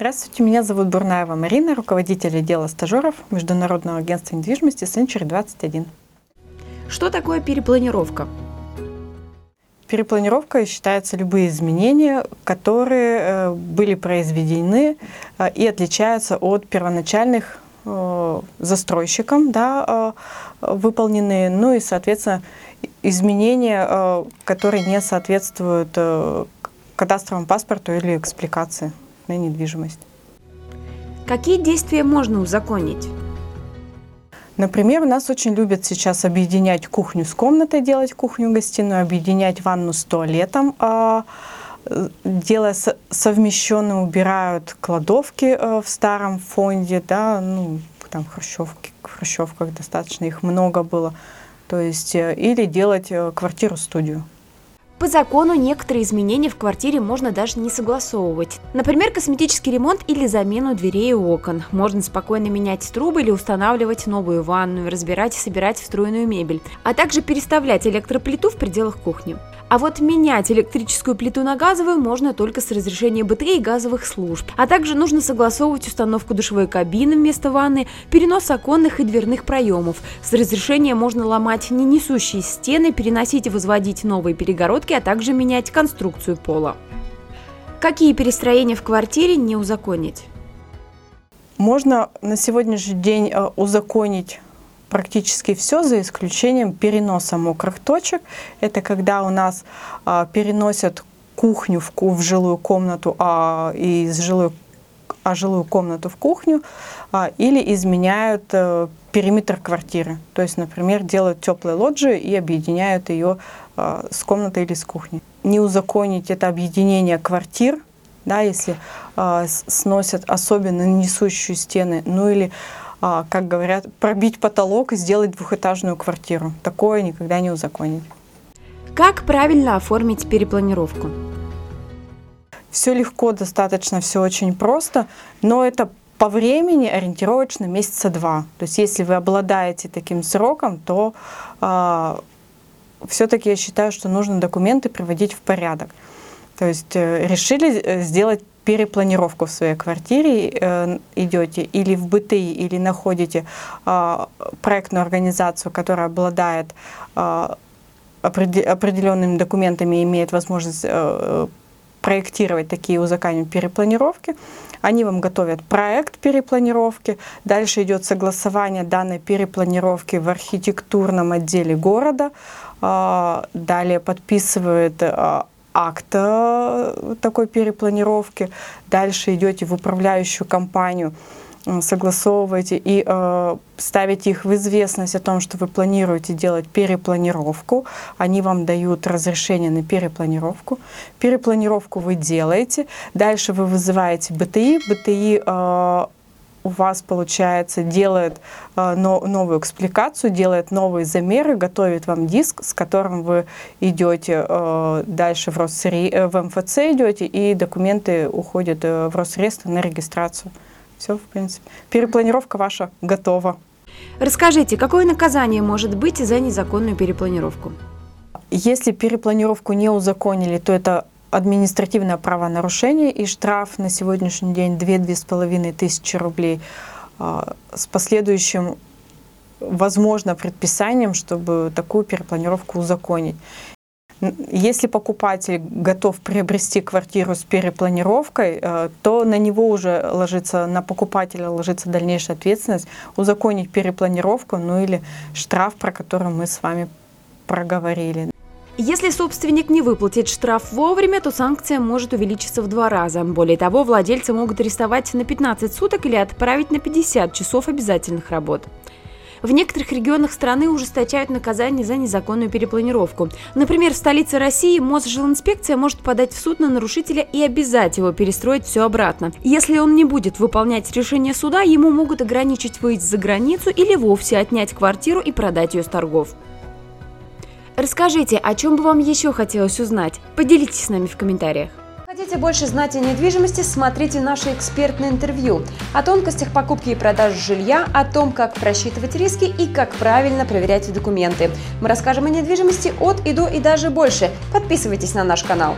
Здравствуйте, меня зовут Бурнаева Марина, руководитель отдела стажеров Международного агентства недвижимости Century 21. Что такое перепланировка? Перепланировка считается любые изменения, которые э, были произведены э, и отличаются от первоначальных э, застройщиком, да, выполненные, ну и, соответственно, изменения, которые не соответствуют кадастровому паспорту или экспликации на недвижимость. Какие действия можно узаконить? Например, у нас очень любят сейчас объединять кухню с комнатой, делать кухню-гостиную, объединять ванну с туалетом, а, делая совмещенно, убирают кладовки э, в старом фонде, да, ну, там хрущевки, в хрущевках достаточно, их много было, то есть, э, или делать э, квартиру-студию. По закону некоторые изменения в квартире можно даже не согласовывать. Например, косметический ремонт или замену дверей и окон. Можно спокойно менять трубы или устанавливать новую ванную, разбирать и собирать встроенную мебель, а также переставлять электроплиту в пределах кухни. А вот менять электрическую плиту на газовую можно только с разрешения БТ и газовых служб. А также нужно согласовывать установку душевой кабины вместо ванны, перенос оконных и дверных проемов. С разрешения можно ломать не несущие стены, переносить и возводить новые перегородки, а также менять конструкцию пола. Какие перестроения в квартире не узаконить? Можно на сегодняшний день э, узаконить практически все, за исключением переноса мокрых точек. Это когда у нас а, переносят кухню в, в жилую комнату, а из жилой а жилую комнату в кухню а, или изменяют а, периметр квартиры. То есть, например, делают теплые лоджии и объединяют ее а, с комнатой или с кухней. Не узаконить это объединение квартир, да, если а, сносят особенно несущие стены, ну или как говорят, пробить потолок и сделать двухэтажную квартиру. Такое никогда не узаконить. Как правильно оформить перепланировку? Все легко, достаточно, все очень просто, но это по времени ориентировочно месяца два. То есть если вы обладаете таким сроком, то э, все-таки я считаю, что нужно документы приводить в порядок. То есть э, решили э, сделать перепланировку в своей квартире э, идете или в БТИ, или находите э, проектную организацию, которая обладает э, определенными документами и имеет возможность э, проектировать такие узаконные перепланировки. Они вам готовят проект перепланировки. Дальше идет согласование данной перепланировки в архитектурном отделе города. Э, далее подписывает акта э, такой перепланировки. Дальше идете в управляющую компанию, согласовываете и э, ставите их в известность о том, что вы планируете делать перепланировку. Они вам дают разрешение на перепланировку. Перепланировку вы делаете. Дальше вы вызываете БТИ. БТИ э, у вас, получается, делает э, но, новую экспликацию, делает новые замеры, готовит вам диск, с которым вы идете э, дальше в, Росре... Э, в МФЦ идете, и документы уходят в Росреестр на регистрацию. Все, в принципе. Перепланировка ваша готова. Расскажите, какое наказание может быть за незаконную перепланировку? Если перепланировку не узаконили, то это административное правонарушение и штраф на сегодняшний день 2-2,5 тысячи рублей а, с последующим возможно предписанием, чтобы такую перепланировку узаконить. Если покупатель готов приобрести квартиру с перепланировкой, э, то на него уже ложится, на покупателя ложится дальнейшая ответственность узаконить перепланировку, ну или штраф, про который мы с вами проговорили. Если собственник не выплатит штраф вовремя, то санкция может увеличиться в два раза. Более того, владельцы могут арестовать на 15 суток или отправить на 50 часов обязательных работ. В некоторых регионах страны ужесточают наказание за незаконную перепланировку. Например, в столице России Мосжилинспекция может подать в суд на нарушителя и обязать его перестроить все обратно. Если он не будет выполнять решение суда, ему могут ограничить выезд за границу или вовсе отнять квартиру и продать ее с торгов. Расскажите, о чем бы вам еще хотелось узнать? Поделитесь с нами в комментариях. Хотите больше знать о недвижимости, смотрите наше экспертное интервью о тонкостях покупки и продажи жилья, о том, как просчитывать риски и как правильно проверять документы. Мы расскажем о недвижимости от и до и даже больше. Подписывайтесь на наш канал.